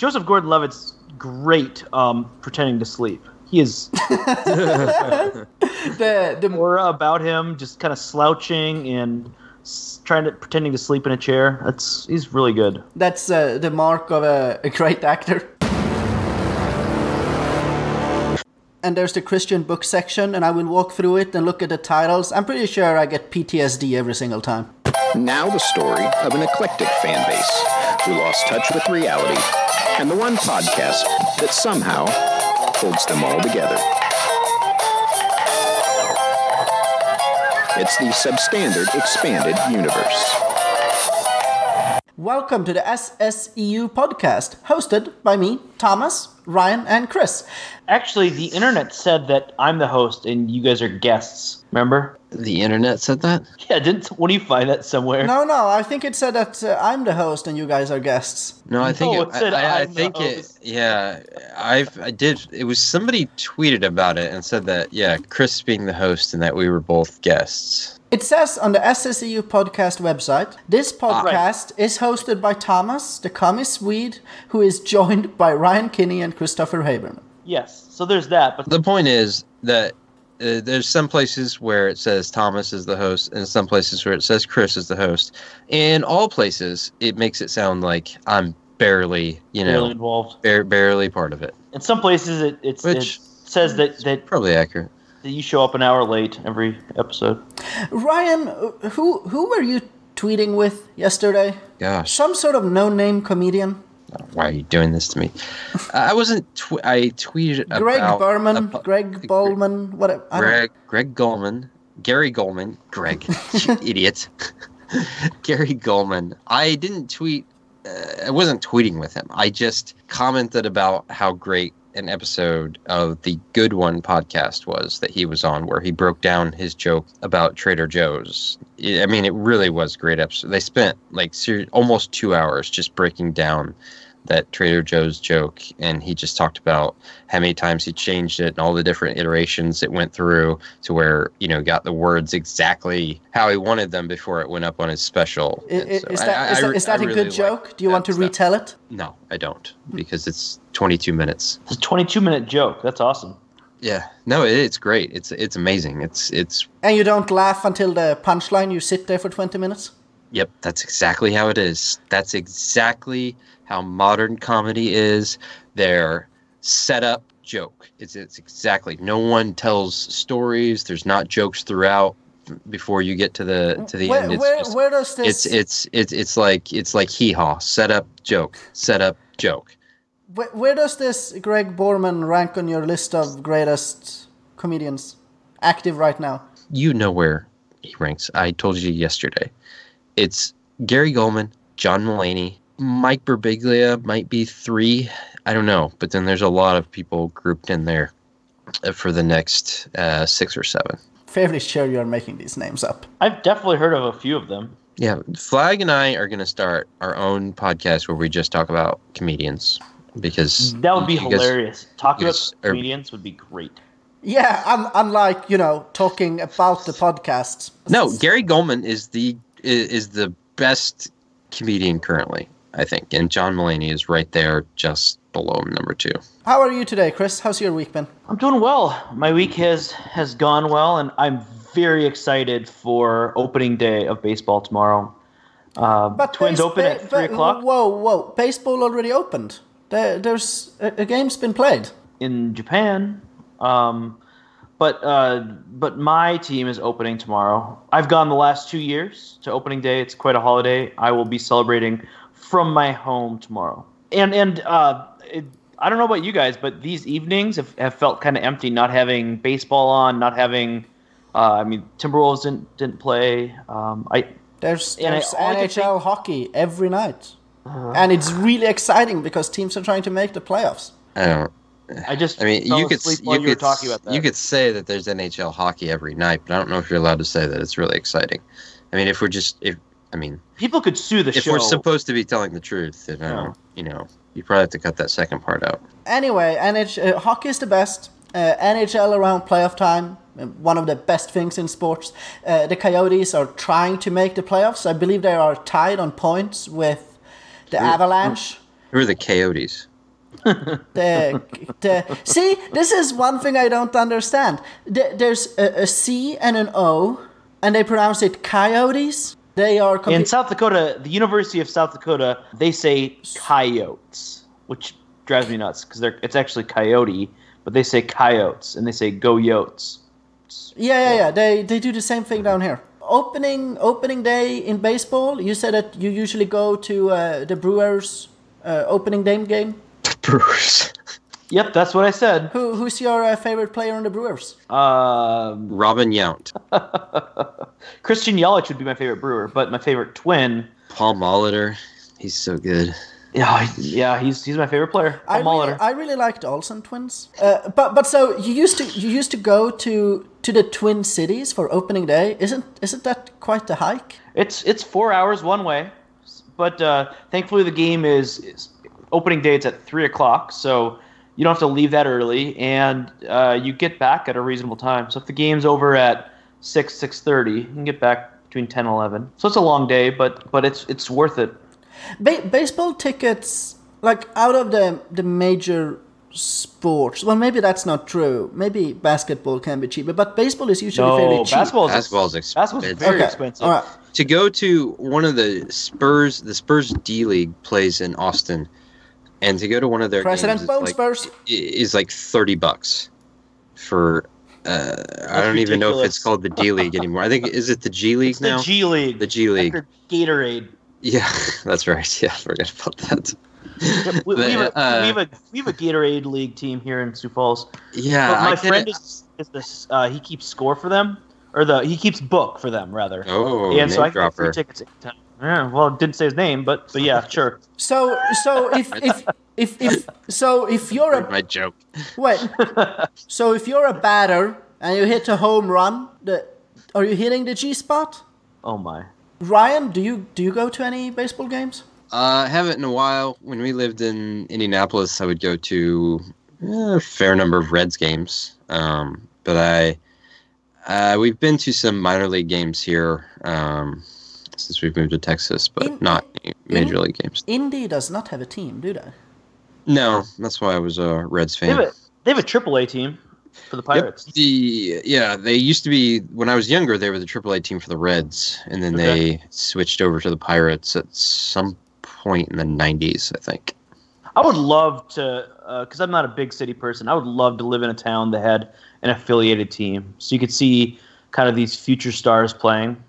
Joseph Gordon-Levitt's great um, pretending to sleep. He is The the aura about him, just kind of slouching and trying to pretending to sleep in a chair. That's he's really good. that's uh, the mark of a, a great actor. And there's the Christian book section, and I will walk through it and look at the titles. I'm pretty sure I get PTSD every single time. Now the story of an eclectic fan base who lost touch with reality and the one podcast that somehow holds them all together. It's the Substandard Expanded Universe. Welcome to the SSEU podcast, hosted by me, Thomas, Ryan, and Chris. Actually, the internet said that I'm the host and you guys are guests. Remember? The internet said that? Yeah, didn't? When do you find that somewhere? No, no, I think it said that uh, I'm the host and you guys are guests. No, I think No, it, it said I, I, I I'm the think it. Yeah, I've I did. It was somebody tweeted about it and said that yeah, Chris being the host and that we were both guests. It says on the SSEU podcast website this podcast is hosted by Thomas, the commie Swede, who is joined by Ryan Kinney and Christopher Haberman. Yes. So there's that. But The point is that uh, there's some places where it says Thomas is the host, and some places where it says Chris is the host. In all places, it makes it sound like I'm barely, you know, barely involved. bar- barely part of it. In some places, it it's, Which- it says that, that Probably accurate. that you show up an hour late every episode. Ryan, uh, who who were you tweeting with yesterday? Gosh. Some sort of no-name comedian. Why are you doing this to me? I wasn't. Tw- I tweeted Greg about Berman, about- Greg Bowman, whatever. Greg Greg Goldman, Gary Gulman, Greg, idiot, Gary Gulman. I didn't tweet. Uh, I wasn't tweeting with him. I just commented about how great an episode of the Good One podcast was that he was on, where he broke down his joke about Trader Joe's. I mean, it really was a great episode. They spent like ser- almost two hours just breaking down that Trader Joe's joke, and he just talked about how many times he changed it and all the different iterations it went through to where you know got the words exactly how he wanted them before it went up on his special. I- And i- so Is I- that, I- is I that, re- that I a really good liked joke? Do you want to that stuff. retell it? No, I don't hmm. because it's 22 minutes. It's a 22 minute joke. That's awesome. Yeah, no, it, it's great. It's it's amazing. It's it's And you don't laugh until the punchline. You sit there for 20 minutes. Yep, that's exactly how it is. That's exactly how modern comedy is. Their setup joke. It's it's exactly. No one tells stories. There's not jokes throughout before you get to the to the Where, end. It's where, just, where does this? it's it's it's it's like it's like hee haw. Setup joke. Setup joke. Where, where does this Greg Borman rank on your list of greatest comedians active right now? You know where he ranks. I told you yesterday. It's Gary Gulman, John Mulaney, Mike Birbiglia might be three. I don't know, but then there's a lot of people grouped in there uh, for the next uh, six or seven. Fairly sure you're making these names up. I've definitely heard of a few of them. Yeah, Flag and I are going to start our own podcast where we just talk about comedians because That would be you guys- hilarious. Talking you about guys are- comedians would be great. Yeah, un- unlike you know talking about the podcasts. No, Gary Gulman is the is, is the best comedian currently, I think, and John Mulaney is right there, just below him, number two. How are you today, Chris? How's your week been? I'm doing well. My week has has gone well, and I'm very excited for opening day of baseball tomorrow. Uh, Twins base- open ba- at three ba- o'clock Whoa, whoa! Baseball already opened. There, there's a, a game's been played. in Japan. Um, but uh, but my team is opening tomorrow. I've gone the last two years to opening day. It's quite a holiday. I will be celebrating from my home tomorrow. And and uh, it, I don't know about you guys, but these evenings have, have felt kind of empty. Not having baseball on, not having. Uh, I mean, Timberwolves didn't didn't play. Um, I There's, And I- there's I can NHL hockey every night, and it's really exciting because teams are trying to make the playoffs. I don't. I just I mean, fell you could asleep while you you were could talking about that. you could say that there's NHL hockey every night, but I don't know if you're allowed to say that it's really exciting. I mean, if we're just if I mean, People could sue the if show. If we're supposed to be telling the truth, then I Yeah. you know, you probably have to cut that second part out. Anyway, NH- uh, hockey is the best. Uh, NHL around playoff time, uh, one of the best things in sports. Uh, the Coyotes are trying to make the playoffs. I believe they are tied on points with the Avalanche. Who are the Coyotes? the, the, see, this is one thing I don't understand. The, there's a, a C and an O, and they pronounce it coyotes. They are In South Dakota, the University of South Dakota, they say coyotes, which drives me nuts because they're it's actually coyote, but they say coyotes and they say go yotes. Yeah, yeah, yeah. They they do the same thing down here. Opening opening day in baseball. You said that you usually go to uh, the Brewers uh, opening day game. Brewers. Yep, that's what I said. Who who's your uh, favorite player on the Brewers? Um, Robin Yount. Christian Yelich would be my favorite brewer, but my favorite twin. Paul Molitor. He's so good. Yeah, yeah, he's he's my favorite player. I Paul really, Molitor. I really like the Olsen twins. Uh, but but so you used to you used to go to to the Twin Cities for opening day. Isn't isn't that quite the hike? It's it's four hours one way, but uh, thankfully the game is, is opening day. It's at three o'clock, so you don't have to leave that early, and uh, you get back at a reasonable time. So if the game's over at six six thirty, you can get back between 10 and 11. So it's a long day, but but it's it's worth it. Ba- baseball tickets, like out of the the major sports. Well, maybe that's not true. Maybe basketball can be cheaper, but baseball is usually fairly No, cheap. basketball is Basketball's basketball's expensive. very Okay, expensive. All right. To go to one of the Spurs, the Spurs D League plays in Austin, and to go to one of their President games Bone is like, is like thirty bucks for. Uh, I don't even know if it's called the D League anymore. I think is it the G League It's the? G League. The G League. After Gatorade. Yeah, that's right. Yeah, forget about that. Yep, we, we, have a, uh, we have a we have a Gatorade League team here in Sioux Falls. Yeah, But my I friend it. is, is this. Uh, he keeps score for them, or the he keeps book for them rather. Oh, and so name I get free dropper. tickets. anytime. Yeah, well, didn't say his name, but but yeah, sure. So so if if if if so if you're a My joke. wait, so if you're a batter and you hit a home run, the are you hitting the G spot? Oh my. Ryan, do you do you go to any baseball games? Uh, I haven't in a while. When we lived in Indianapolis, I would go to eh, a fair number of Reds games. Um, but I, uh, we've been to some minor league games here um, since we've moved to Texas, but In- not major in- league games. Indy does not have a team, do they? No, that's why I was a Reds fan. They have a they have a AAA team for the Pirates. Yep. The yeah, they used to be when I was younger. They were the AAA team for the Reds, and then Okay. they switched over to the Pirates at some point in the '90s, I think. I would love to, uh, because I'm not a big city person. I would love to live in a town that had an affiliated team, so you could see kind of these future stars playing.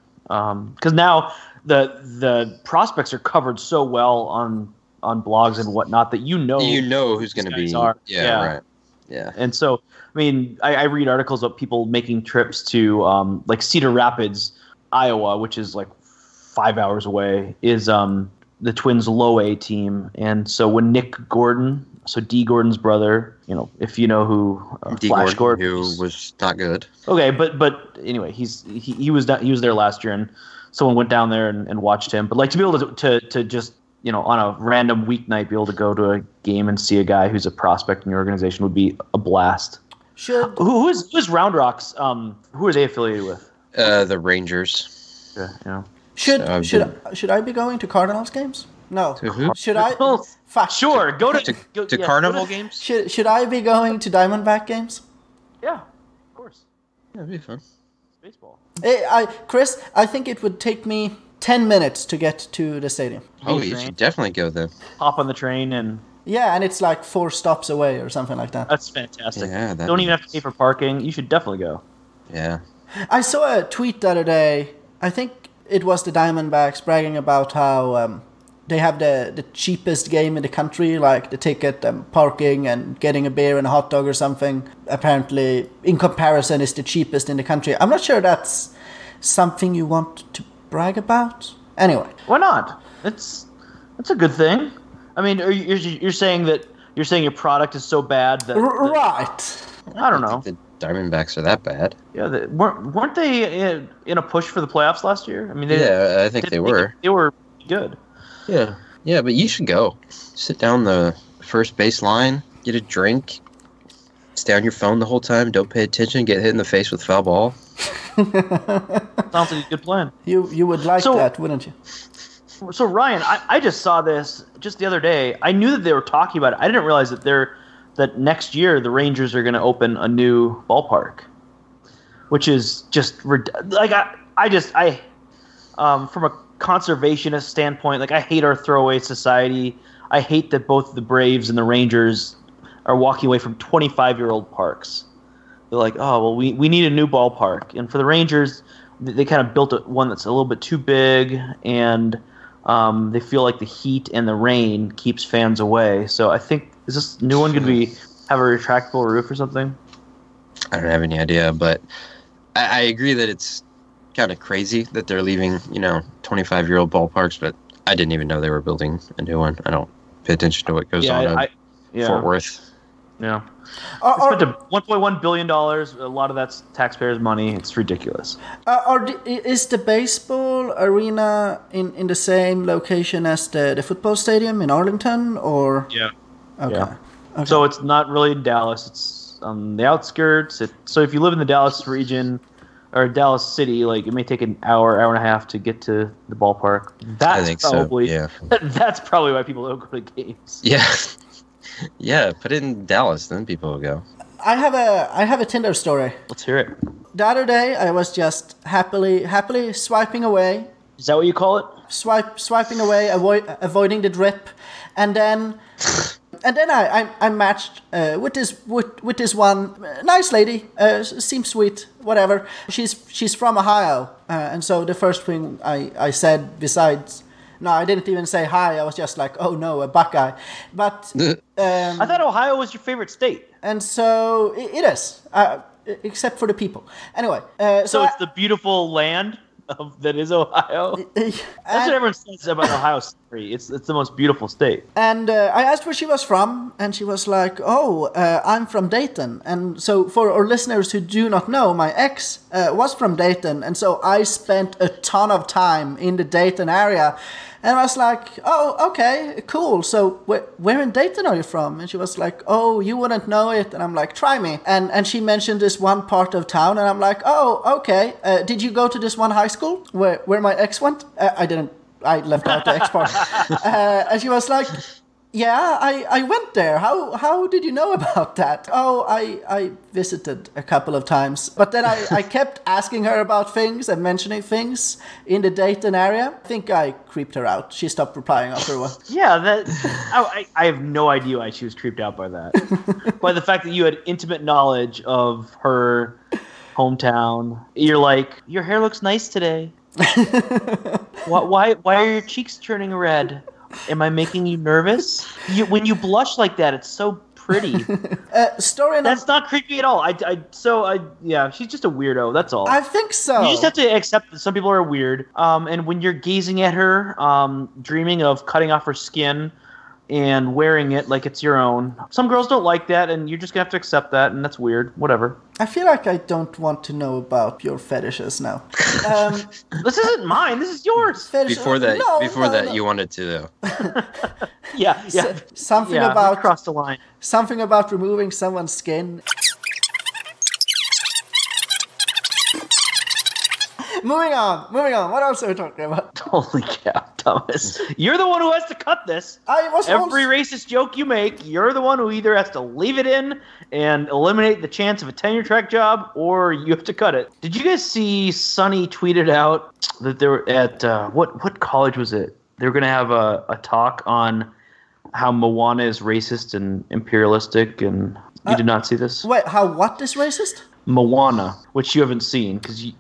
Because now the the prospects are covered so well on on blogs and whatnot that you know you know who's going to be. Yeah, Yeah. right. Yeah. And so, I mean, I, I read articles of people making trips to um, like Cedar Rapids, Iowa, which is like five hours away, is um, the Twins' low A team. And so when Nick Gordon, so Dee Gordon's brother, you know, if you know who uh, D. Flash Gordon, Gordon, who is- was not good. Okay, but but anyway, he's he, he was down, he was there last year, and someone went down there and, and watched him. But like to be able to, to to just you know on a random weeknight be able to go to a game and see a guy who's a prospect in your organization would be a blast. Should Who who is who is Round Rocks? Um, who are they affiliated with? Uh, the Rangers. Yeah, you know. Should So I've should should I be going to Cardinals games? No. To who? Should I? Well, Fuck. Sure, go to To, go, to yeah, carnival go to- games? Should should I be going to Diamondback games? Yeah, of course. Yeah, that'd be fun. Baseball. Eh, I, Chris, I think it would take me ten minutes to get to the stadium. Oh, you train. should definitely go then. Hop on the train, and Yeah, and it's like four stops away or something like that. that's fantastic. Yeah, that'd Don't be even have to pay for parking. You should definitely go. Yeah. I saw a tweet the other day. I think it was the Diamondbacks bragging about how um, they have the, the cheapest game in the country, like the ticket, and parking, and getting a beer and a hot dog or something. Apparently, in comparison, is the cheapest in the country. I'm not sure that's something you want to brag about. Anyway, Why not? It's it's a good thing. I mean, are you, you're, you're saying that you're saying your product is so bad that, that- right. I don't know. Think the Diamondbacks are that bad. Yeah, they, weren't weren't they in, in a push for the playoffs last year? I mean, they, Yeah, I think they were. They were good. Yeah. Yeah, but you should go. Sit down the first base line, get a drink, stay on your phone the whole time, don't pay attention, get hit in the face with foul ball. Sounds like a good plan. You you would like So- that, wouldn't you? So Ryan, I, I just saw this just the other day. I knew that they were talking about it. I didn't realize that they're that next year the Rangers are going to open a new ballpark, which is just like I I just I um, from a conservationist standpoint, like I hate our throwaway society. I hate that both the Braves and the Rangers are walking away from 25 year old parks. They're like, oh well, we, we need a new ballpark, and for the Rangers, they, they kind of built a, one that's a little bit too big, and um, they feel like the heat and the rain keeps fans away. So I think is this new one going to be have a retractable roof or something? I don't have any idea, but I, I agree that it's kind of crazy that they're leaving, you know, 25 year old ballparks, but I didn't even know they were building a new one. I don't pay attention to what goes yeah, on I, in I, yeah, Fort Worth. yeah. Are, They spent 1.1 billion dollars. A lot of that's taxpayers' money. It's ridiculous. are, are the, is the baseball arena in, in the same location as the, the football stadium in Arlington, or Yeah. Okay? Yeah. okay. So it's not really in Dallas. It's on the outskirts. It, so if you live in the Dallas region or Dallas city, like it may take an hour, hour and a half to get to the ballpark. That's I think probably so. Yeah. that's probably why people don't go to games. Yeah. yeah. Put it in Dallas, then people will go. I have a I have a Tinder story. Let's hear it. The other day, I was just happily happily swiping away, Is that what you call it? swipe swiping away, avoid avoiding the drip, and then and then I I, I matched uh, with this with, with this one uh, nice lady. Uh, seems sweet, whatever. She's she's from Ohio, uh, and so the first thing I I said besides. No, I didn't even say hi. I was just like, "Oh no, a Buckeye," but um, I thought Ohio was your favorite state. and so i it is, uh, except for the people. Anyway, uh, so, So I- it's the beautiful land of that is Ohio. That's what everyone says about Ohio State. It's it's the most beautiful state. and uh, I asked where she was from, and she was like, "Oh, uh, I'm from Dayton." And so, for our listeners who do not know, my ex uh, was from Dayton, and so I spent a ton of time in the Dayton area. And I was like, "Oh, okay, cool. So, wh- where in Dayton are you from?" And she was like, "Oh, you wouldn't know it." And I'm like, "Try me." And and she mentioned this one part of town, and I'm like, "Oh, okay. Uh, did you go to this one high school where where my ex went?" Uh, I didn't. I left out the ex part. Uh, and she was like, "Yeah, I, I went there. How how did you know about that?" Oh, I I visited a couple of times, but then I, I kept asking her about things and mentioning things in the Dayton area. I think I creeped her out. She stopped replying after a while. Yeah, that I, I I have no idea why she was creeped out by that. by the fact that you had intimate knowledge of her hometown. You're like, your hair looks nice today. why, why why are your cheeks turning red? Am I making you nervous? You, when you blush like that, it's so pretty. Uh, story. That's not creepy at all. I, I so I yeah, she's just a weirdo. That's all. I think so. You just have to accept that some people are weird. Um, and when you're gazing at her, um, dreaming of cutting off her skin and wearing it like it's your own, some girls don't like that, and you're just gonna have to accept that, and that's weird. Whatever. I feel like I don't want to know about your fetishes now. Um, This isn't mine. This is yours. fetish- Before that, No, before no, that, no. you wanted to though. Yeah, yeah. S- something yeah, about crossed the line. something about removing someone's skin. moving on, moving on. What else are we talking about? Holy cow, Thomas! You're the one who has to cut this. I was Every racist joke you make, you're the one who either has to leave it in and eliminate the chance of a tenure track job, or you have to cut it. Did you guys see Sonny tweeted out that they were at uh, what what college was it? They were going to have a, a talk on how Moana is racist and imperialistic, and you did not see this. Wait, how what is racist? Moana, which you haven't seen because you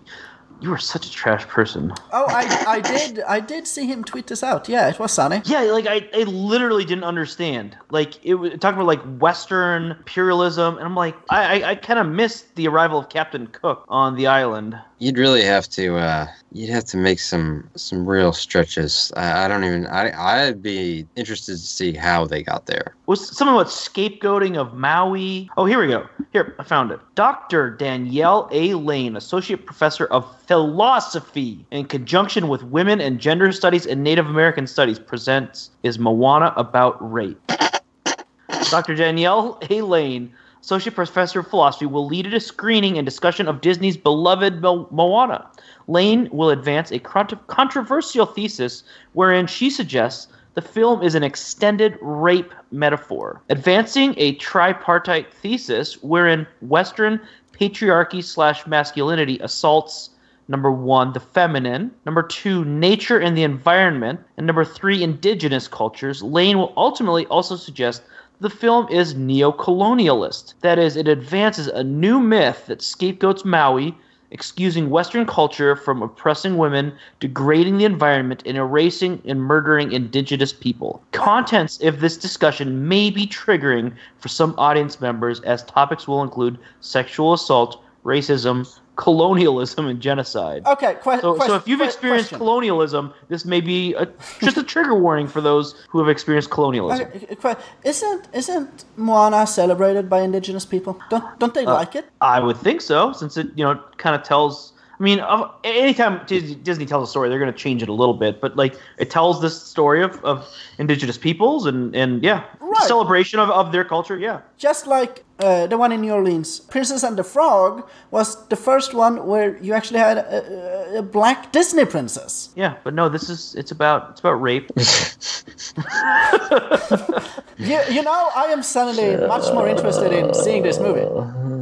you are such a trash person. Oh, I, I did I did see him tweet this out. Yeah, it was Sonny. Yeah, like I, I literally didn't understand. Like it was talking about like Western imperialism, and I'm like, I, I, I kind of missed the arrival of Captain Cook on the island. You'd really have to. Uh, you'd have to make some some real stretches. I, I don't even. I I'd be interested to see how they got there. Was something about scapegoating of Maui? Oh, here we go. Here, I found it. Dr. Danielle A. Layne, associate professor of philosophy, in conjunction with women and gender studies and Native American studies, presents is Moana about rape. Dr. Danielle A. Layne, Associate Professor of Philosophy, will lead a screening and discussion of Disney's beloved Mo- Moana. Layne will advance a cont- controversial thesis wherein she suggests the film is an extended rape metaphor, advancing a tripartite thesis wherein Western patriarchy slash masculinity assaults number one, the feminine, number two, nature and the environment, and number three, indigenous cultures. Layne will ultimately also suggest the film is neo-colonialist. That is, it advances a new myth that scapegoats Maui, excusing Western culture from oppressing women, degrading the environment, and erasing and murdering indigenous people. Contents of this discussion may be triggering for some audience members, as topics will include sexual assault, racism, colonialism, and genocide. Okay, que- So, quest- so if you've experienced question. colonialism, this may be a, just a trigger warning for those who have experienced colonialism. Okay, isn't isn't Moana celebrated by indigenous people? Don't don't Uh, they like it? I would think so, since it you know kind of tells. I mean, anytime Disney tells a story, they're going to change it a little bit, but like it tells this story of, of indigenous peoples and and yeah, Right. celebration of, of their culture. Yeah, Just like uh, the one in New Orleans, Princess and the Frog was the first one where you actually had a, a, a black Disney princess. yeah, but no, this is it's about it's about rape. You, you know, I am suddenly much more interested in seeing this movie.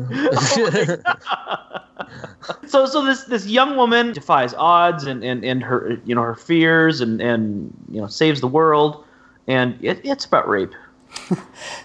so so this this young woman defies odds and, and, and her you know her fears and, and you know saves the world and it, it's about rape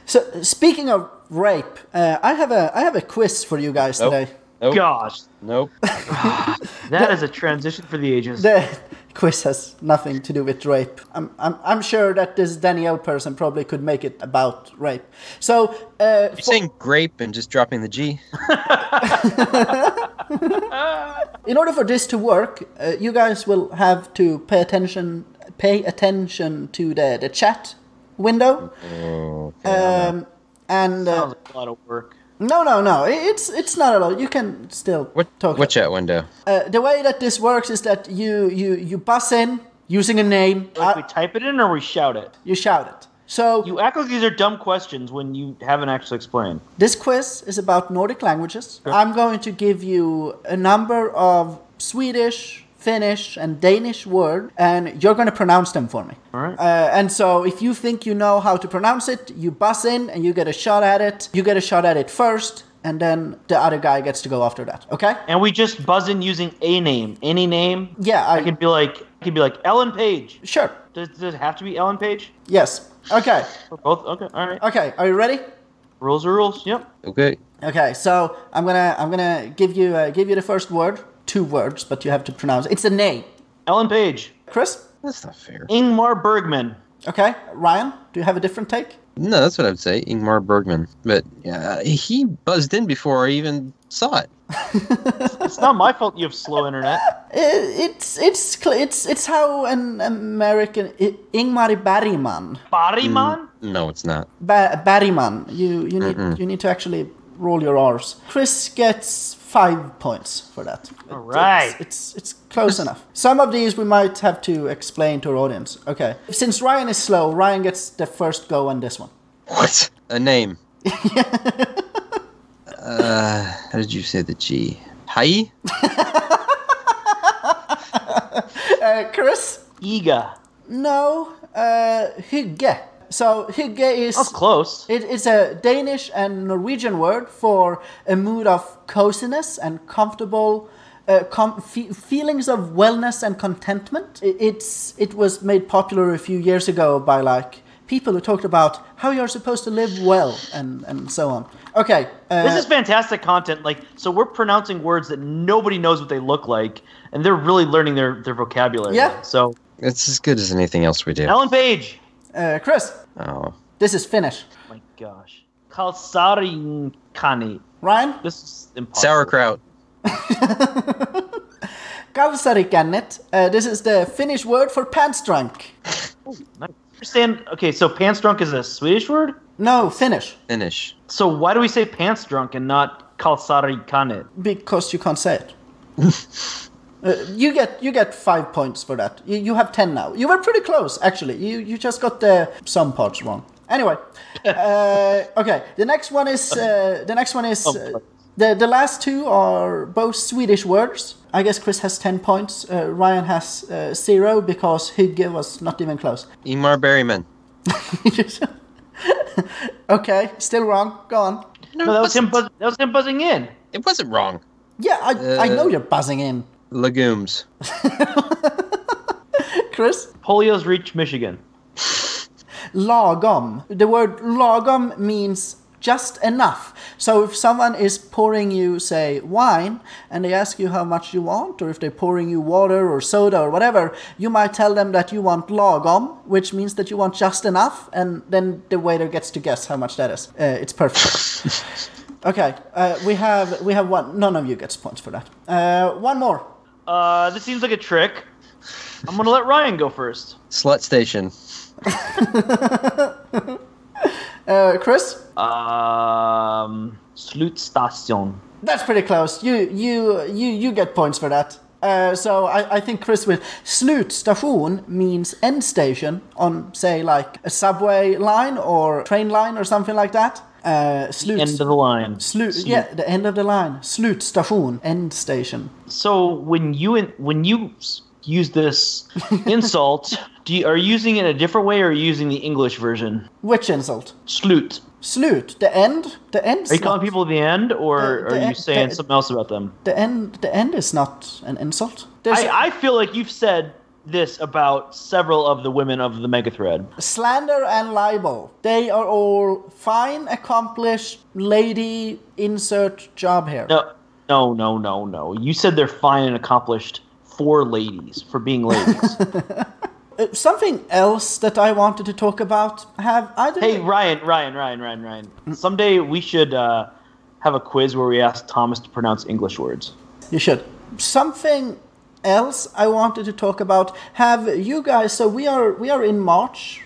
So speaking of rape, uh, I have a I have a quiz for you guys Nope. today. Nope. gosh Nope. that is a transition for the ages The quiz has nothing to do with rape. I'm, I'm, I'm sure that this Danielle person probably could make it about rape. So, uh, You're saying grape and just dropping the G? in order for this to work, uh, you guys will have to pay attention pay attention to the, the chat window. Um, and uh, sounds like a lot of work no, no, no, it's it's not at all. You can still What, talk. what chat window? Uh, the way that this works is that you you you buzz in using a name. like we Uh, type it in or we shout it you shout it. So you act like these are dumb questions when you haven't actually explained This quiz is about Nordic languages. I'm going to give you a number of Swedish, Finnish, and Danish word, and you're going to pronounce them for me. all right Uh, and so, if you think you know how to pronounce it, you buzz in and you get a shot at it. You get a shot at it first, and then the other guy gets to go after that. Okay? and we just buzz in using a name any name Yeah, I, i could be like i could be like ellen page Sure. does, does it have to be ellen page Yes. Okay. For both okay all right Okay. Are you ready? rules are rules yep Okay. Okay. So I'm gonna I'm gonna give you uh, give you the first word, two words, but you have to pronounce. It's a name. ellen page Chris. That's not fair. ingmar bergman Okay. Ryan. Do you have a different take? No, that's what I would say. Ingmar Bergman. But yeah, he buzzed in before I even saw it. It's not my fault you have slow internet. Uh, It's it's it's it's how an American Ingmar Bergman. Bariman? No, it's not. Ba- Bergman. You you need you need to actually roll your R's. Chris gets five points for that. All right. It's it's, it's close enough. Some of these we might have to explain to our audience. Okay. Since Ryan is slow, Ryan gets the first go on this one. What? A name. uh, how did you say the G? Hi? Uh, Chris. Iga. No. Uh, Hygge. So Hygge is. That's close. It is a Danish and Norwegian word for a mood of coziness and comfortable uh, com- fe- feelings of wellness and contentment. I- It's it was made popular a few years ago by like people who talked about how you're supposed to live well and and so on. Okay, uh, This is fantastic content. Like, so we're pronouncing words that nobody knows what they look like, and they're really learning their, their vocabulary. Yeah. So, It's as good as anything else we do. Ellen Page. Uh, Chris. Oh. This is Finnish. my gosh. Kalsarinkani. Ryan. This is impossible. Sauerkraut. Kalsarikannet. Uh, this is the Finnish word for pants drunk. Nice. Understand? Okay, so pants drunk is a Swedish word. No, Finnish. Finnish. So why do we say pants drunk and not kalsarikanit? Because you can't say it. Uh, you get you get five points for that. You, you have ten now. You were pretty close, actually. You you just got the some parts wrong. Anyway, uh, okay. The next one is uh, the next one is uh, the the last two are both Swedish words. I guess Chris has ten points. Uh, Ryan has uh, zero because Hygge was not even close. Ingmar Bergman. okay, still wrong. Go on. No, that was him. Buzz- that was him buzzing in. It wasn't wrong. Yeah, I, I know you're buzzing in, Legumes. Chris. Polio's reached Michigan. Lagom. The word lagom means just enough. So if someone is pouring you, say, wine, and they ask you how much you want, or if they're pouring you water or soda or whatever, you might tell them that you want lagom, which means that you want just enough, and then the waiter gets to guess how much that is. Uh, it's perfect. okay, uh, we have we have one. None of you gets points for that. Uh, one more. Uh, this seems like a trick. I'm gonna let Ryan go first. Slut Station. Uh, Chris. Um, slut station. That's pretty close. You you you you get points for that. Uh, so I, I think Chris will. Slutstation means end station on say like a subway line or train line or something like that. Uh, slut, End of the line. slut, yeah, the end of the line. Slutstation, end station. So when you in, when you use this insult, do you, are you using it a different way, or are you using the English version? Which insult? Slut. Slut, the end, the end. Are you calling people the end, or The- are you saying the- something else about them? the end? The end is not an insult. I, I feel like you've said this about several of the women of the mega thread. slander and libel. They are all fine, accomplished lady. Insert job here. No, no, no, no, no. You said they're fine and accomplished for ladies, for being ladies. Uh, something else that I wanted to talk about. Have either? hey, Ryan, Ryan, Ryan, Ryan, Ryan. Someday we should uh, have a quiz where we ask Thomas to pronounce English words. You should. Something else I wanted to talk about. Have you guys? So we are we are in March,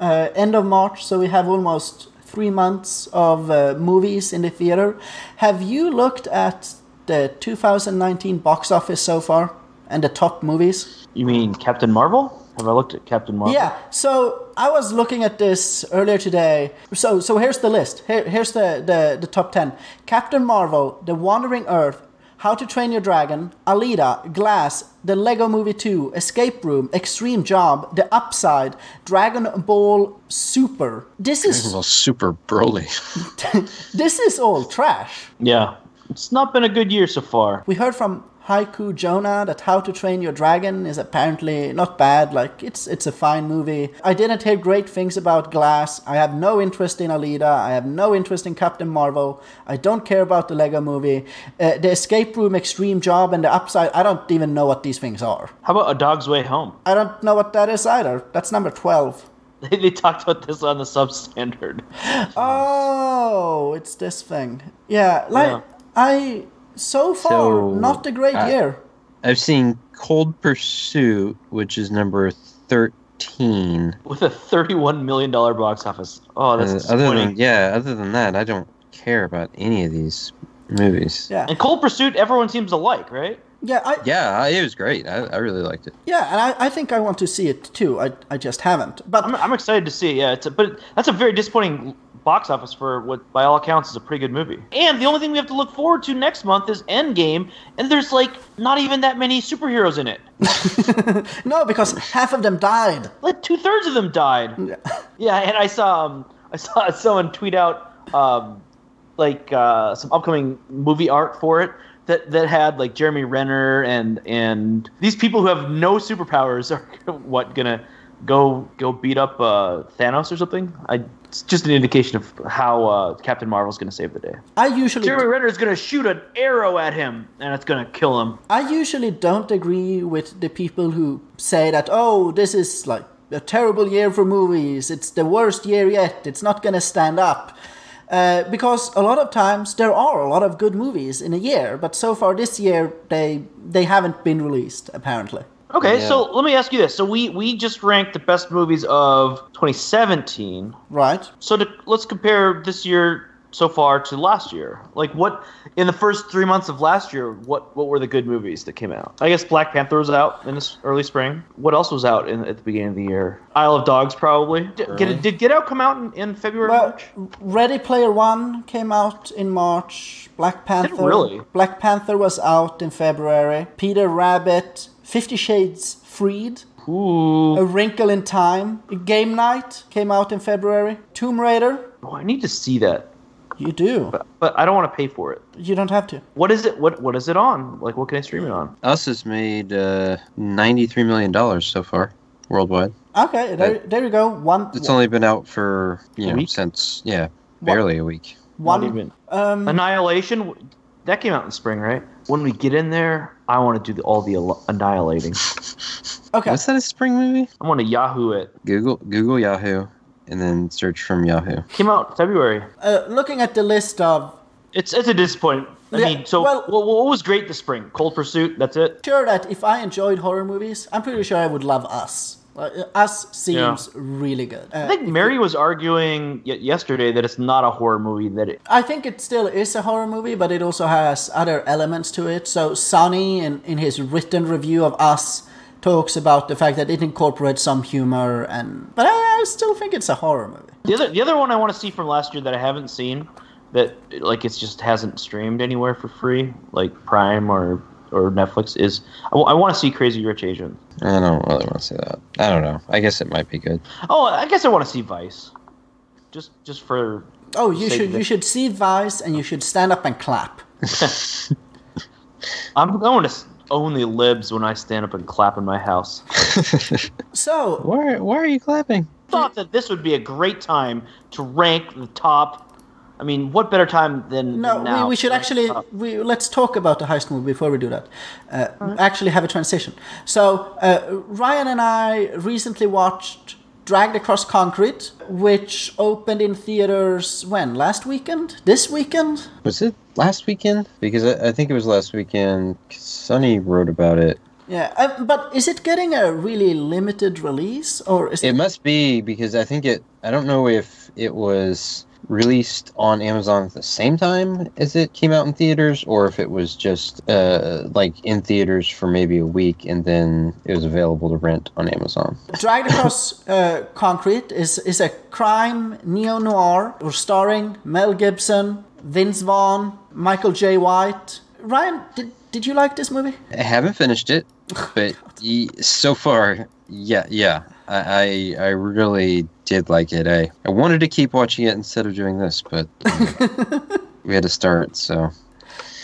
uh, end of March. So we have almost three months of uh, movies in the theater. Have you looked at the 2019 box office so far and the top movies? You mean Captain Marvel? Have I looked at Captain Marvel? Yeah. So I was looking at this earlier today. So so here's the list. Here, here's the, the the top ten: Captain Marvel, The Wandering Earth, How to Train Your Dragon, Alita, Glass, The Lego Movie 2, Escape Room, Extreme Job, The Upside, Dragon Ball Super. This is Well, super Broly. this is all trash. Yeah. It's not been a good year so far. We heard from Haiku Jonah that How to Train Your Dragon is apparently not bad. Like it's it's a fine movie. I didn't hear great things about Glass. I have no interest in Alita. I have no interest in Captain Marvel. I don't care about the Lego Movie. Uh, the Escape Room, Extreme Job, and the Upside. I don't even know what these things are. How about A Dog's Way Home? I don't know what that is either. That's number twelve. They, talked about this on the substandard. Oh, it's this thing. Yeah, like Yeah. I so far So, not a great uh, year. I've seen Cold Pursuit, which is number 13. With a $31 million box office. Oh, that's Uh, other disappointing. than yeah, other than that, I don't care about any of these movies. Yeah, And Cold Pursuit, everyone seems to like, right? yeah. I, Yeah, it was great. I, I really liked it. Yeah, and I, I think I want to see it too. I, I just haven't. But I'm, I'm excited to see. it, Yeah, it's a, but that's a very disappointing box office for what, by all accounts, is a pretty good movie. And the only thing we have to look forward to next month is Endgame, and there's like not even that many superheroes in it. no, because half of them died. Like two thirds of them died. Yeah, yeah, and I saw um, I saw someone tweet out um, like uh, some upcoming movie art for it that that had like Jeremy Renner and and these people who have no superpowers are what gonna go go beat up uh, Thanos or something. I it's just an indication of how uh, Captain Marvel's gonna save the day. I usually Jeremy Renner is gonna shoot an arrow at him and it's gonna kill him. I usually don't agree with the people who say that oh this is like a terrible year for movies. It's the worst year yet. It's not gonna stand up. Uh, because a lot of times there are a lot of good movies in a year, but so far this year they they haven't been released apparently. Okay, Yeah. so let me ask you this: so we we just ranked the best movies of 2017. Right? So to, let's compare this year so far to last year? Like, what in the first three months of last year? What what were the good movies that came out? I guess Black Panther was out in this early spring. What else was out in, at the beginning of the year? Isle of Dogs, probably. Did, did, did Get Out come out in, in February? Well, March? Ready Player One came out in March. Black Panther. really? Black Panther was out in February. Peter Rabbit. Fifty Shades Freed. Ooh. A Wrinkle in Time. Game Night came out in February. Tomb Raider. Oh, I need to see that, You do. but, but I don't want to pay for it. You don't have to. What is it? What what is it on? Like, what can I stream it on? Us has made uh, ninety-three million dollars so far worldwide. Okay, there, there you go. One. It's only been out for you know since yeah, barely a week. one. Not even. Um, Annihilation. That came out in spring, right? When we get in there, I want to do the, all the annihilating. okay. Was that a spring movie? I want to Yahoo it. Google Google Yahoo, and then search from Yahoo. Came out February. Uh, looking at the list of It's it's a disappointment. I Yeah, mean, so well- what, what was great this spring? Cold Pursuit. That's it. sure that if I enjoyed horror movies, I'm pretty sure I would love Us. Us seems really good. Uh, I think Mary was arguing yesterday that it's not a horror movie. That it, I think it still is a horror movie, but it also has other elements to it. So Sonny, in, in his written review of Us, talks about the fact that it incorporates some humor, and but I, I still think it's a horror movie. the other the other one I want to see from last year that I haven't seen, that like it's just hasn't streamed anywhere for free, like Prime or or Netflix is. I, want to see Crazy Rich Asians. I don't really want to see that. I don't know. I guess it might be good. Oh, I guess I want to see Vice. Just just for Oh, you should you should see Vice, and you should stand up and clap. I'm going to own the libs when I stand up and clap in my house. So Why why are you clapping? thought that this would be a great time to rank the top. I mean, what better time than No, than now we, we should actually we let's talk about the heist movie before we do that. Uh, Actually, have a transition. So uh, Ryan and I recently watched Dragged Across Concrete, which opened in theaters when last weekend, this weekend. Was it last weekend? Because I, I think it was last weekend. Sonny wrote about it. Yeah, uh, but is it getting a really limited release, or is It it? must be because I think it. I don't know if it was released on Amazon at the same time as it came out in theaters, or if it was just uh, like in theaters for maybe a week and then it was available to rent on Amazon. Dragged Across uh, Concrete is is a crime neo noir starring Mel Gibson, Vince Vaughn, Michael Jai White. Ryan, did did you like this movie? I haven't finished it, but so far, yeah, yeah, I, I, I really did like it. I, I wanted to keep watching it instead of doing this, but um, we had to start. So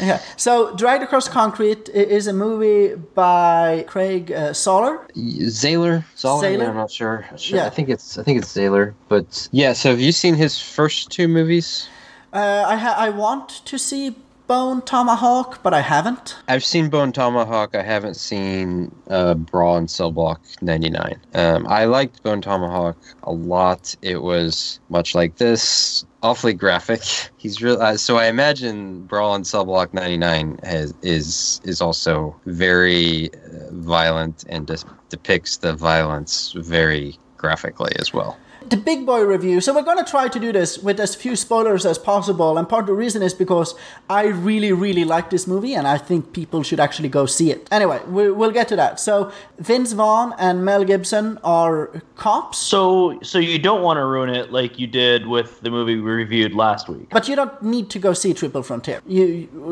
Yeah. So, Dragged Across Concrete is a movie by Craig uh, Soller. Zayler, Zoller? I'm not sure. Sure, Yeah. I think it's I think it's Zayler. But yeah, so have you seen his first two movies? Uh, I ha- I want to see Bone Tomahawk, but I haven't. I've seen Bone Tomahawk. I haven't seen uh, Brawl in Cell Block 99. Um, I liked Bone Tomahawk a lot. It was much like this, awfully graphic. He's real. Uh, so I imagine Brawl in Cell Block 99 has, is is also very uh, violent and dis- depicts the violence very graphically as well. The Big Boy review. So, we're going to try to do this with as few spoilers as possible. And part of the reason is because I really, really like this movie and I think people should actually go see it. Anyway, we, we'll get to that. So, Vince Vaughn and Mel Gibson are cops. So so you don't want to ruin it like you did with the movie we reviewed last week. But you don't need to go see Triple Frontier. You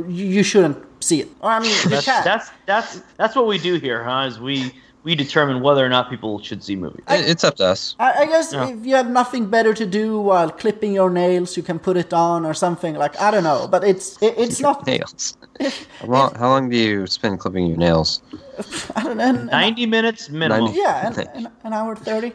you, you shouldn't see it. Or I mean, That's that's that's that's what we do here, huh? Is we we determine whether or not people should see movies. It- it's up to us. I, I guess Yeah. if you have nothing better to do while clipping your nails, you can put it on or something like I don't know. But it's it, it's not. Nails. How long, how long do you spend clipping your nails? I don't know. Ninety minutes minimum. 90. Yeah, an, an, an hour thirty.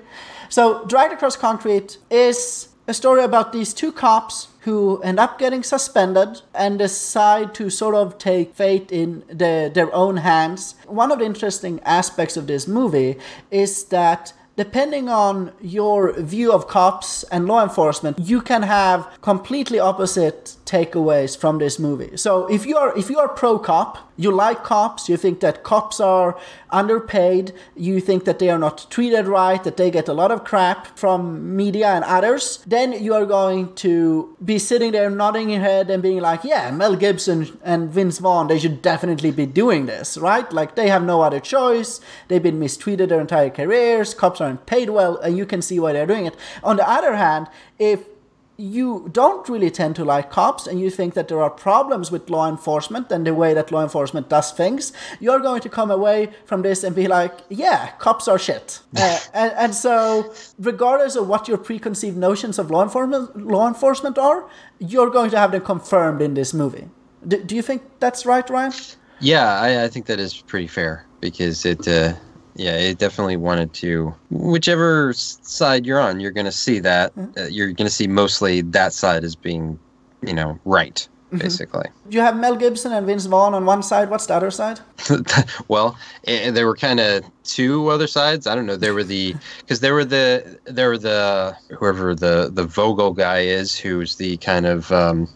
So, Dragged Across Concrete is a story about these two cops who end up getting suspended and decide to sort of take fate in the, their own hands. One of the interesting aspects of this movie is that depending on your view of cops and law enforcement, you can have completely opposite takeaways from this movie. So if you are if you are pro cop, you like cops, you think that cops are underpaid, you think that they are not treated right, that they get a lot of crap from media and others, then you are going to be sitting there nodding your head and being like, yeah, Mel Gibson and Vince Vaughn, they should definitely be doing this, right? Like they have no other choice. They've been mistreated their entire careers, cops aren't paid well, and you can see why they're doing it. On the other hand, if you don't really tend to like cops and you think that there are problems with law enforcement and the way that law enforcement does things, you're going to come away from this and be like, yeah, cops are shit. uh, and, and so, regardless of what your preconceived notions of law enforcement, law enforcement are, you're going to have them confirmed in this movie. Do, do you think that's right, Ryan? Yeah, I, I think that is pretty fair because it, uh, yeah, it definitely wanted to. Whichever side you're on, you're going to see that. Uh, you're going to see mostly that side as being, you know, right, basically. You have Mel Gibson and Vince Vaughn on one side. What's the other side? well, eh, there were kind of two other sides. I don't know. There were the because there were the there were the whoever the the Vogel guy is, who's the kind of um,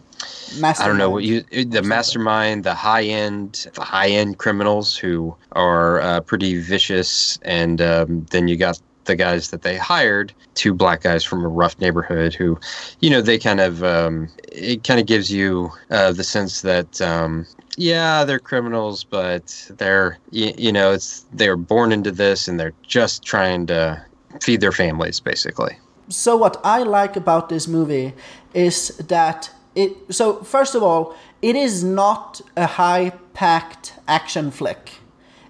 I don't know what you the mastermind, the high end, the high end criminals who are uh, pretty vicious, and um, then you got the guys that they hired, two black guys from a rough neighborhood who, you know, they kind of um, it kind of gives you uh, the sense that. Um, yeah, they're criminals, but they're you, you know it's they're born into this and they're just trying to feed their families, basically. So what I like about this movie is that it so first of all it is not a high packed action flick.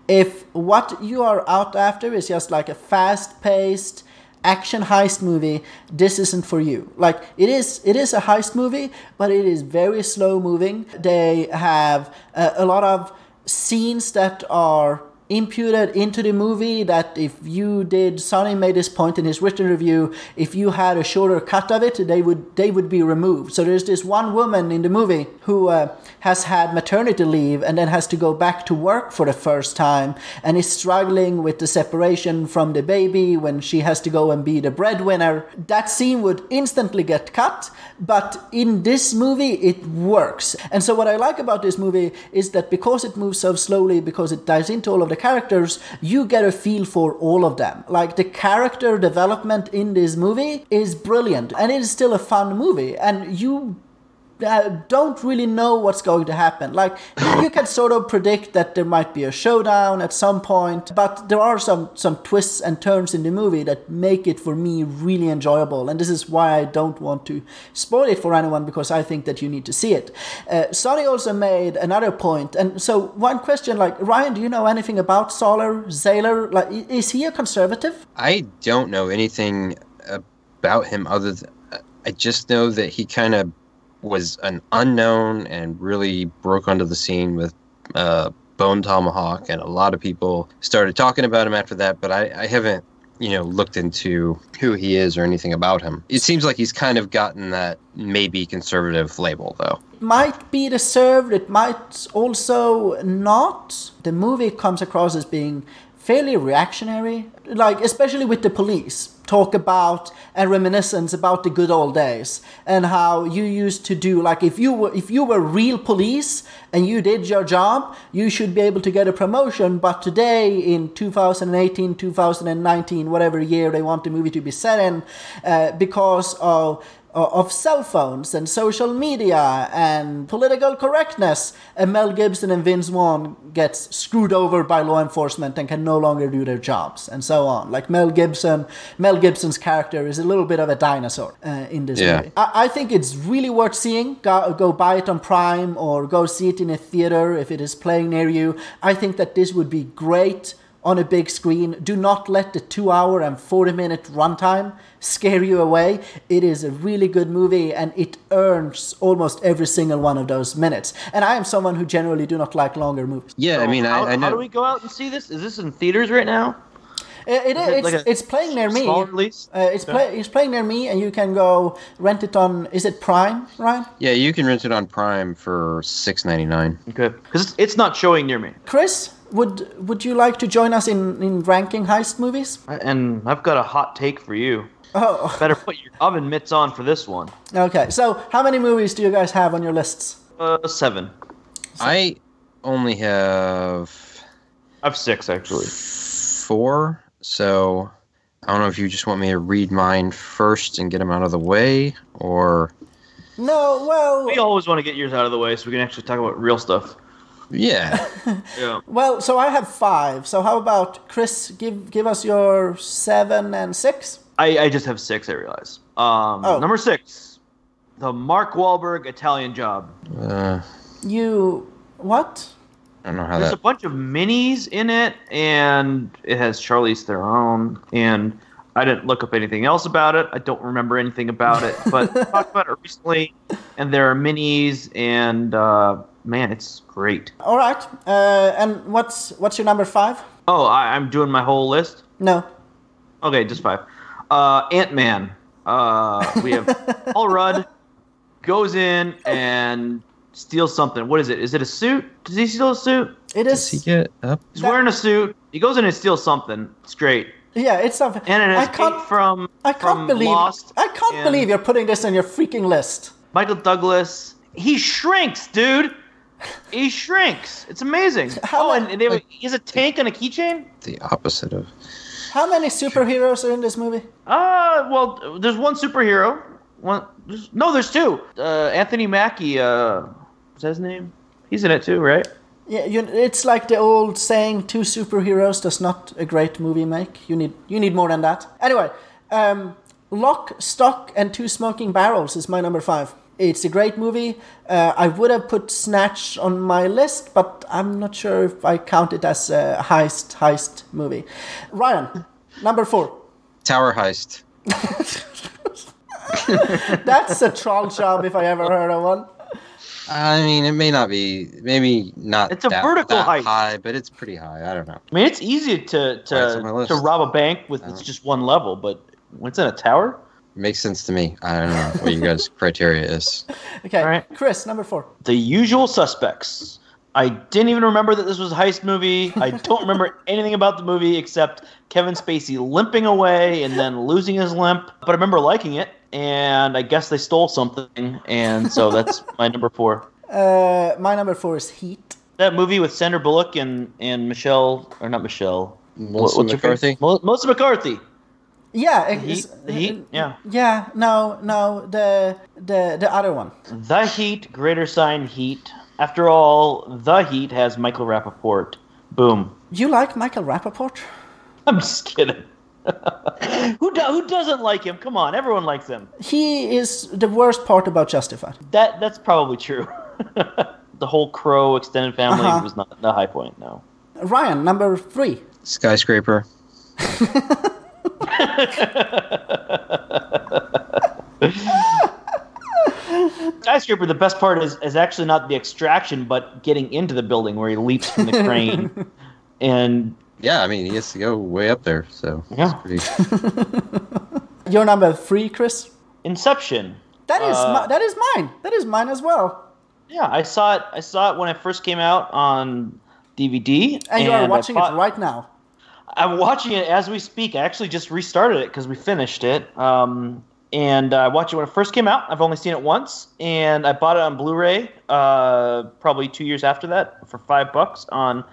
If what you are out after is just like a fast paced action heist movie this isn't for you. Like it is it is a heist movie but it is very slow moving they have a, a lot of scenes that are imputed into the movie that if you did Sonny made this point in his written review if you had a shorter cut of it they would they would be removed. So there's this one woman in the movie who uh, has had maternity leave and then has to go back to work for the first time and is struggling with the separation from the baby when she has to go and be the breadwinner. That scene would instantly get cut but in this movie it works. And so what i like about this movie is that because it moves so slowly because it dives into all of the characters, you get a feel for all of them. Like the character development in this movie is brilliant, and it is still a fun movie. And you uh, don't really know what's going to happen. Like you can sort of predict that there might be a showdown at some point, but there are some some twists and turns in the movie that make it for me really enjoyable. And this is why I don't want to spoil it for anyone because I think that you need to see it. Uh, also made another point, and so one question, like Ryan, do you know anything about Solar Zahler? Like, is he a conservative? I don't know anything about him other than I just know that he kind of was an unknown and really broke onto the scene with uh, Bone Tomahawk, and a lot of people started talking about him after that. But I, I haven't, you know, looked into who he is or anything about him. It seems like he's kind of gotten that maybe conservative label, though. Might be deserved. It might also not. The movie comes across as being fairly reactionary, like especially with the police. Talk about and reminiscence about the good old days. And how you used to do like if you were if you were real police and you did your job you should be able to get a promotion. But today in 2018 2019 whatever year they want the movie to be set in uh, because of of cell phones and social media and political correctness, and Mel Gibson and Vince Vaughn gets screwed over by law enforcement and can no longer do their jobs, and so on. Like Mel Gibson, Mel Gibson's character is a little bit of a dinosaur uh, in this Yeah. movie. I, I think it's really worth seeing. Go, go buy it on Prime or go see it in a theater if it is playing near you. I think that this would be great on a big screen. Do not let the two hour and 40 minute runtime scare you away. It is a really good movie and it earns almost every single one of those minutes. And I am someone who generally do not like longer movies. Yeah, I mean, how, I, I know. how do we go out and see this? Is this in theaters right now? It, it, Is it it's, like it's playing near me. small release? Uh, it's, play, it's playing near me, and you can go rent it on. Is it Prime, Ryan? Yeah, you can rent it on Prime for six ninety nine. Okay, because it's, it's not showing near me, Chris, would would you like to join us in, in ranking heist movies? and I've got a hot take for you. Oh, Better put your oven mitts on for this one. okay. So, how many movies do you guys have on your lists? Uh, seven. I only have I have six actually. four, so I don't know if you just want me to read mine first and get them out of the way, or No, well, We always want to get yours out of the way so we can actually talk about real stuff. Yeah. Yeah. well. So I have five. So how about Chris? Give give us your seven and six. I, I just have six, I realize. Um, Oh. Number six, the Mark Wahlberg Italian Job. Uh, You what? I don't know how There's a bunch of minis in it, and it has Charlize Theron, and I didn't look up anything else about it. I don't remember anything about it, but I talked about it recently, and there are minis, and uh, man, it's great. All right. Uh, and what's what's your number five? Oh, I, I'm doing my whole list. No. Okay, just five. Uh, Ant Man. Uh, we have Paul Rudd goes in and steals something. What is it? Is it a suit? Does he steal a suit? It is. Does he get up? He's That- wearing a suit. He goes in and steals something. It's great. Yeah, it's something. And an I can't. from I can't from believe. Lost. I can't and believe you're putting this on your freaking list. Michael Douglas. He shrinks, dude. He shrinks. It's amazing. How oh, ma- and they have a, he has a tank and a keychain. The opposite of. How many superheroes are in this movie? Uh, well, there's one superhero. One, there's, no, there's two. Uh, Anthony Mackie. Uh, is his name? He's in it too, right? Yeah, you, it's like the old saying: two superheroes does not a great movie make. You need you need more than that. Anyway, um, Lock, Stock, and Two Smoking Barrels is my number five. It's a great movie. Uh, I would have put Snatch on my list, but I'm not sure if I count it as a heist heist movie. Ryan, number four. Tower Heist. That's a troll job if I ever heard of one. I mean, it may not be, maybe not. It's a that, vertical that height. high, but it's pretty high. I don't know. I mean, it's easy to Why it's on my to, to rob a bank with it's just one level, but when it's in a tower, makes sense to me. I don't know what you guys' criteria is. Okay, All right. Chris, number four. the usual suspects. I didn't even remember that this was a heist movie. I don't remember anything about the movie except Kevin Spacey limping away and then losing his limp. But I remember liking it, and I guess they stole something, and so that's my number four. Uh, my number four is Heat. That movie with Sandra Bullock and and Michelle or not Michelle. Melissa what's her face? McCarthy? Mel- Melissa McCarthy. Yeah, The Heat. The Heat. Yeah. Yeah, no, no, the the the other one. The Heat, greater sign Heat. After all, The Heat has Michael Rapaport. Boom. You like Michael Rapaport? I'm just kidding. who do, who doesn't like him? Come on, everyone likes him. He is the worst part about Justified. That that's probably true. the whole Crowe extended family Uh-huh. was not the high point. No. Ryan, number three. Skyscraper. Skyscraper. The best part is is actually not the extraction, but getting into the building where he leaps from the crane. and Yeah, I mean, he has to go way up there, so. Yeah. It's pretty, Your number three, Chris. Inception. That is Uh, mi- that is mine. That is mine as well. Yeah, I saw it. I saw it when it first came out on DVD. And you are watching thought- it right now. I'm watching it as we speak. I actually just restarted it because we finished it. Um, and I watched it when it first came out. I've only seen it once, and I bought it on Blu-ray uh, probably two years after that for five bucks on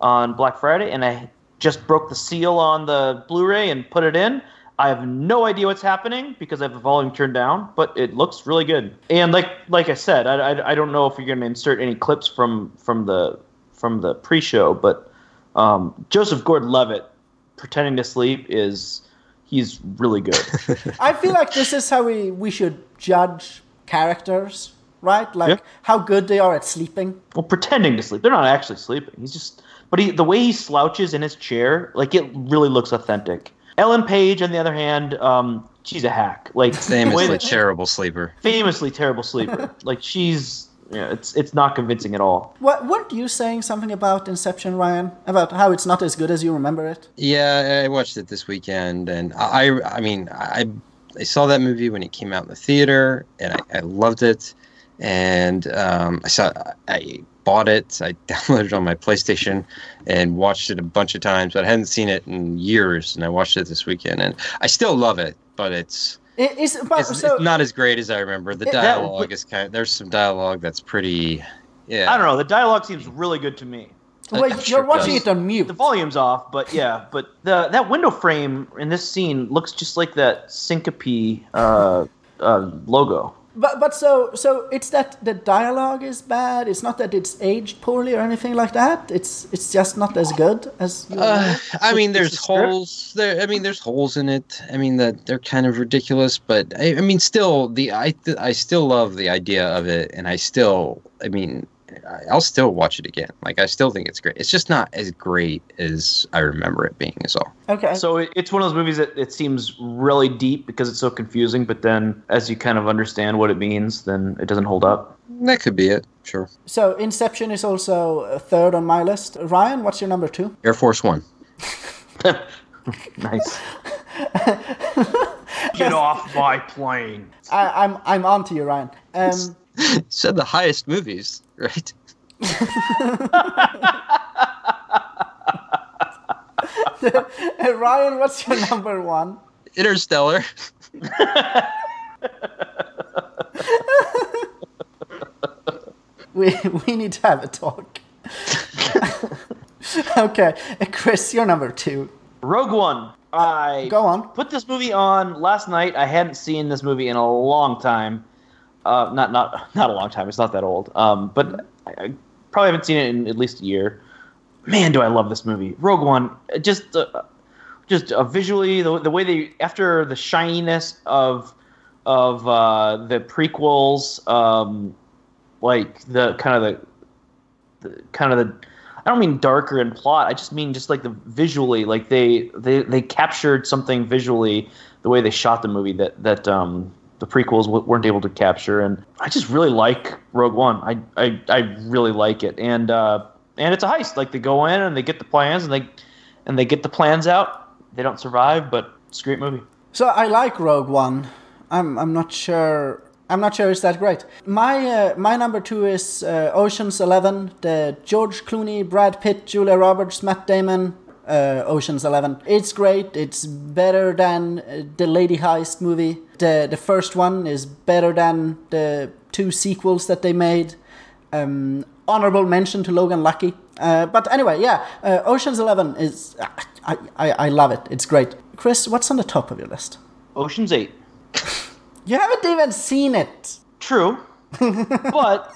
on Black Friday. And I just broke the seal on the Blu-ray and put it in. I have no idea what's happening because I have the volume turned down, but it looks really good. And like like I said, I, I, I don't know if you're going to insert any clips from from the from the pre-show, but um, Joseph Gordon-Levitt pretending to sleep is he's really good. I feel like this is how we we should judge characters, right? Like Yeah. how good they are at sleeping. well, pretending to sleep. They're not actually sleeping. He's just but he the way he slouches in his chair, like it really looks authentic. Ellen Page, on the other hand, um, she's a hack. Like the famously that- terrible sleeper. famously terrible sleeper. like she's yeah, it's it's not convincing at all. What weren't you saying something about Inception, Ryan? About how it's not as good as you remember it? Yeah, I watched it this weekend, and I, I mean, I, I saw that movie when it came out in the theater, and I, I loved it. And um, I saw, I bought it, I downloaded it on my PlayStation, and watched it a bunch of times. But I hadn't seen it in years, and I watched it this weekend, and I still love it. but it's It is, but it's, so it's not as great as I remember. The It- that- dialogue is kind of there's some dialogue that's pretty. Yeah, I don't know. The dialogue seems really good to me. wait, I'm sure you're it watching does. it on mute. The volume's off, but yeah, but the that window frame in this scene looks just like that syncope uh, uh, logo. But but so so it's that the dialogue is bad. It's not that it's aged poorly or anything like that. It's it's just not as good as. Uh, I mean, there's the holes there. I mean, there's holes in it. I mean, that they're kind of ridiculous, but I, I mean, still, the I I still love the idea of it, and I still, I mean, I- I'll still watch it again. Like, I still think it's great. It's just not as great as I remember it being. Is all. okay. So it, it's one of those movies that it seems really deep because it's so confusing, but then as you kind of understand what it means, then it doesn't hold up. That could be it. Sure. So Inception is also uh, third on my list. Ryan, what's your number two? Air Force One. nice. Get off my plane. I, I'm I'm on to you, Ryan. Um, Said the highest movies, right? uh, Ryan, what's your number one? Interstellar. We we need to have a talk. okay, Chris, you're number two. Rogue One. I Go on. put this movie on last night. I hadn't seen this movie in a long time. Uh, not not not a long time. It's not that old. Um, but I, I probably haven't seen it in at least a year. Man, do I love this movie. Rogue One. uh, Just uh, just uh, visually, the, the way they after the shininess of of uh, the prequels, um, like the kind of the, the kind of the I don't mean darker in plot. I just mean just like the visually, like they they they captured something visually the way they shot the movie that that um the prequels w- weren't able to capture, and I just really like Rogue One. I I, I really like it, and uh, and it's a heist. Like they go in and they get the plans, and they and they get the plans out. They don't survive, but it's a great movie. So I like Rogue One. I'm I'm not sure. I'm not sure it's that great. My uh, my number two is uh, Ocean's Eleven, the George Clooney, Brad Pitt, Julia Roberts, Matt Damon. Uh, Ocean's Eleven. It's great. It's better than uh, the Lady Heist movie. The the first one is better than the two sequels that they made. Um, honorable mention to Logan Lucky. Uh, but anyway, yeah, uh, Ocean's Eleven is I, I I love it. It's great. Chris, what's on the top of your list? Ocean's Eight. You haven't even seen it. True, but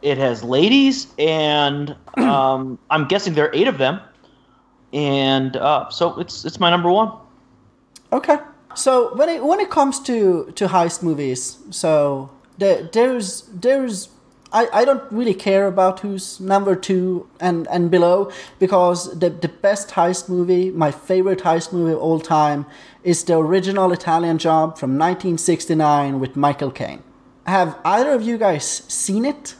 it has ladies, and um, I'm guessing there are eight of them, and uh, so it's it's my number one. Okay. So when it when it comes to to heist movies, so there, there's there's I, I don't really care about who's number two and, and below because the the best heist movie, my favorite heist movie of all time, is the original Italian Job from 1969 with Michael Caine. Have either of you guys seen it?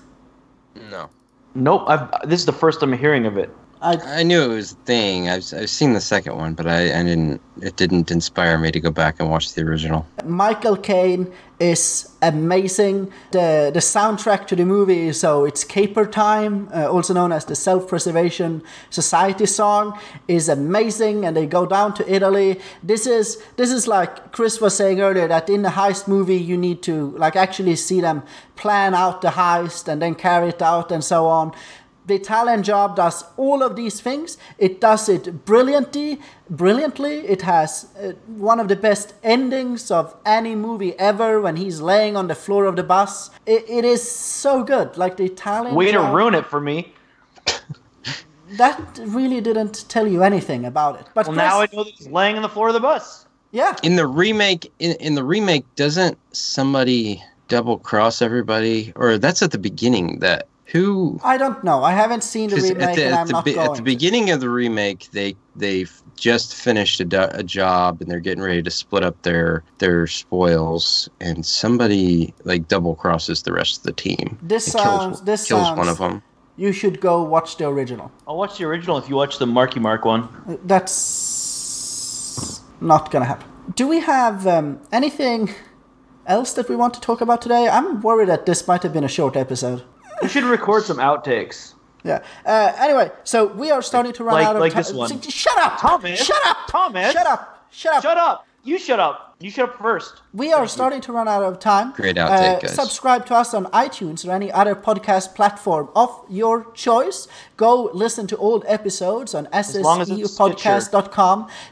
No. Nope, I've, this is the first I'm hearing of it. I I knew it was a thing. I've, I've seen the second one, but I, I didn't. It didn't inspire me to go back and watch the original. Michael Caine is amazing. The the soundtrack to the movie, so it's Caper Time, uh, also known as the Self Preservation Society song, is amazing. And they go down to Italy. This is this is like Chris was saying earlier that in a heist movie you need to like actually see them plan out the heist and then carry it out and so on. The Italian job does all of these things. It does it brilliantly. Brilliantly, it has uh, one of the best endings of any movie ever when he's laying on the floor of the bus. It, it is so good. Like the Italian. Way to ruin it for me. That really didn't tell you anything about it. But Well, now I know that he's laying on the floor of the bus. yeah, In the remake, in, in the remake, doesn't somebody double cross everybody, or that's at the beginning? That who? I don't know. I haven't seen the remake, at the, and at I'm the, not be- going. at the beginning of the remake, they they just finished a, do- a job and they're getting ready to split up their their spoils, and somebody like double crosses the rest of the team. This and sounds- this kills sounds- one of them. You should go watch the original. I'll watch the original if you watch the Marky Mark one. That's not gonna happen. Do we have um, anything else that we want to talk about today? I'm worried that this might have been a short episode. We should record some outtakes. Yeah. Uh, anyway, so we are starting to run Like- out of like time. Shut up! Thomas! Shut up! Thomas! Shut up! Shut up! Shut up! You shut up. You shut up first. We are starting to run out of time. Great outtake, guys. Subscribe to us on iTunes or any other podcast platform of your choice. Go listen to old episodes on long as it's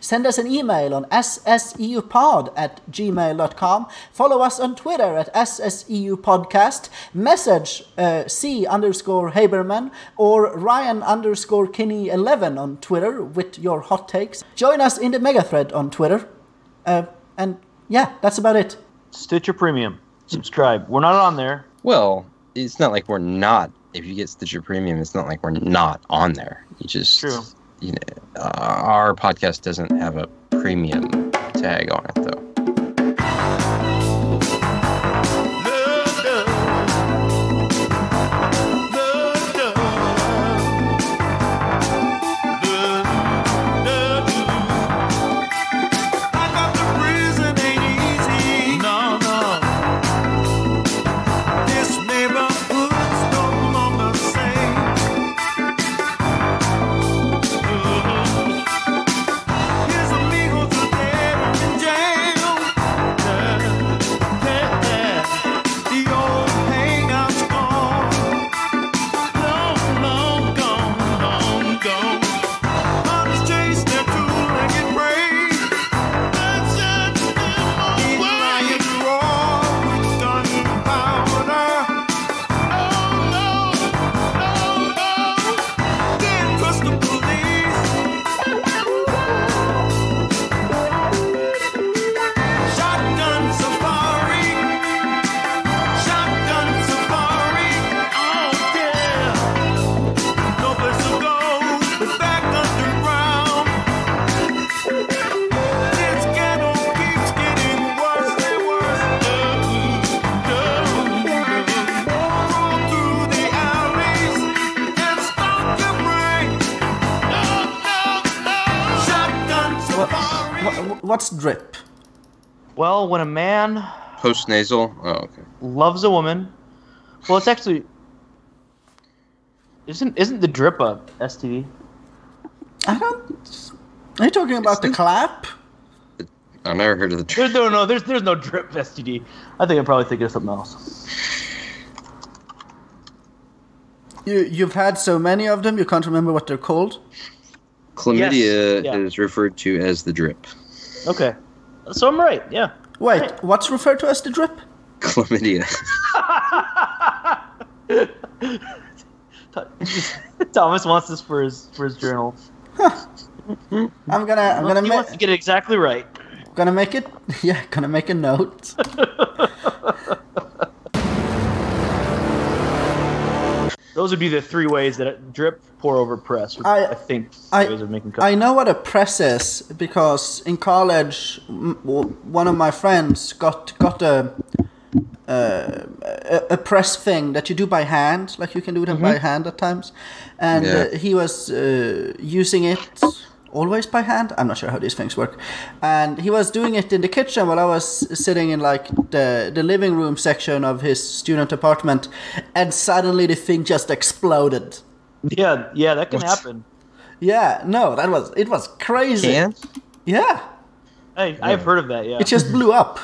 Send us an email on sseupod at gmail.com. Follow us on Twitter at sseupodcast. Message uh, C underscore Haberman or Ryan underscore Kinney 11 on Twitter with your hot takes. Join us in the mega thread on Twitter. Uh, and yeah, that's about it. Stitcher Premium. Subscribe. We're not on there. Well, it's not like we're not. If you get Stitcher Premium, it's not like we're not on there. You just, True. you know, uh, our podcast doesn't have a premium tag on it though. Man Post nasal. Oh, okay. loves a woman, well, it's actually isn't isn't the drip a STD? I don't. Are you talking about the clap? I never heard of the. There's no no there's there's no drip STD. I think I'm probably thinking of something else. You you've had so many of them you can't remember what they're called. Chlamydia Yes, yeah. is referred to as the drip. Okay, so I'm right. Yeah. Wait, Right. what's referred to as the drip? Chlamydia. Thomas wants this for his for his journal. I'm gonna I'm gonna he ma- wants to get it exactly right. gonna make it. Yeah, gonna make a note. Those would be the three ways that it, drip, pour over, press. Which I- I, think I- ways of making. Coffee. I know what a press is because in college, m- w- one of my friends got got a, uh, a a press thing that you do by hand, like you can do them by hand at times, and Yeah. uh, he was uh, using it always by hand. I'm not sure how these things work, and he was doing it in the kitchen while I was sitting in like the the living room section of his student apartment, and suddenly the thing just exploded. Yeah, yeah, that can What? happen. Yeah, no, that was it was crazy. Can? Yeah. Hey, I've heard of that. Yeah. It just blew up.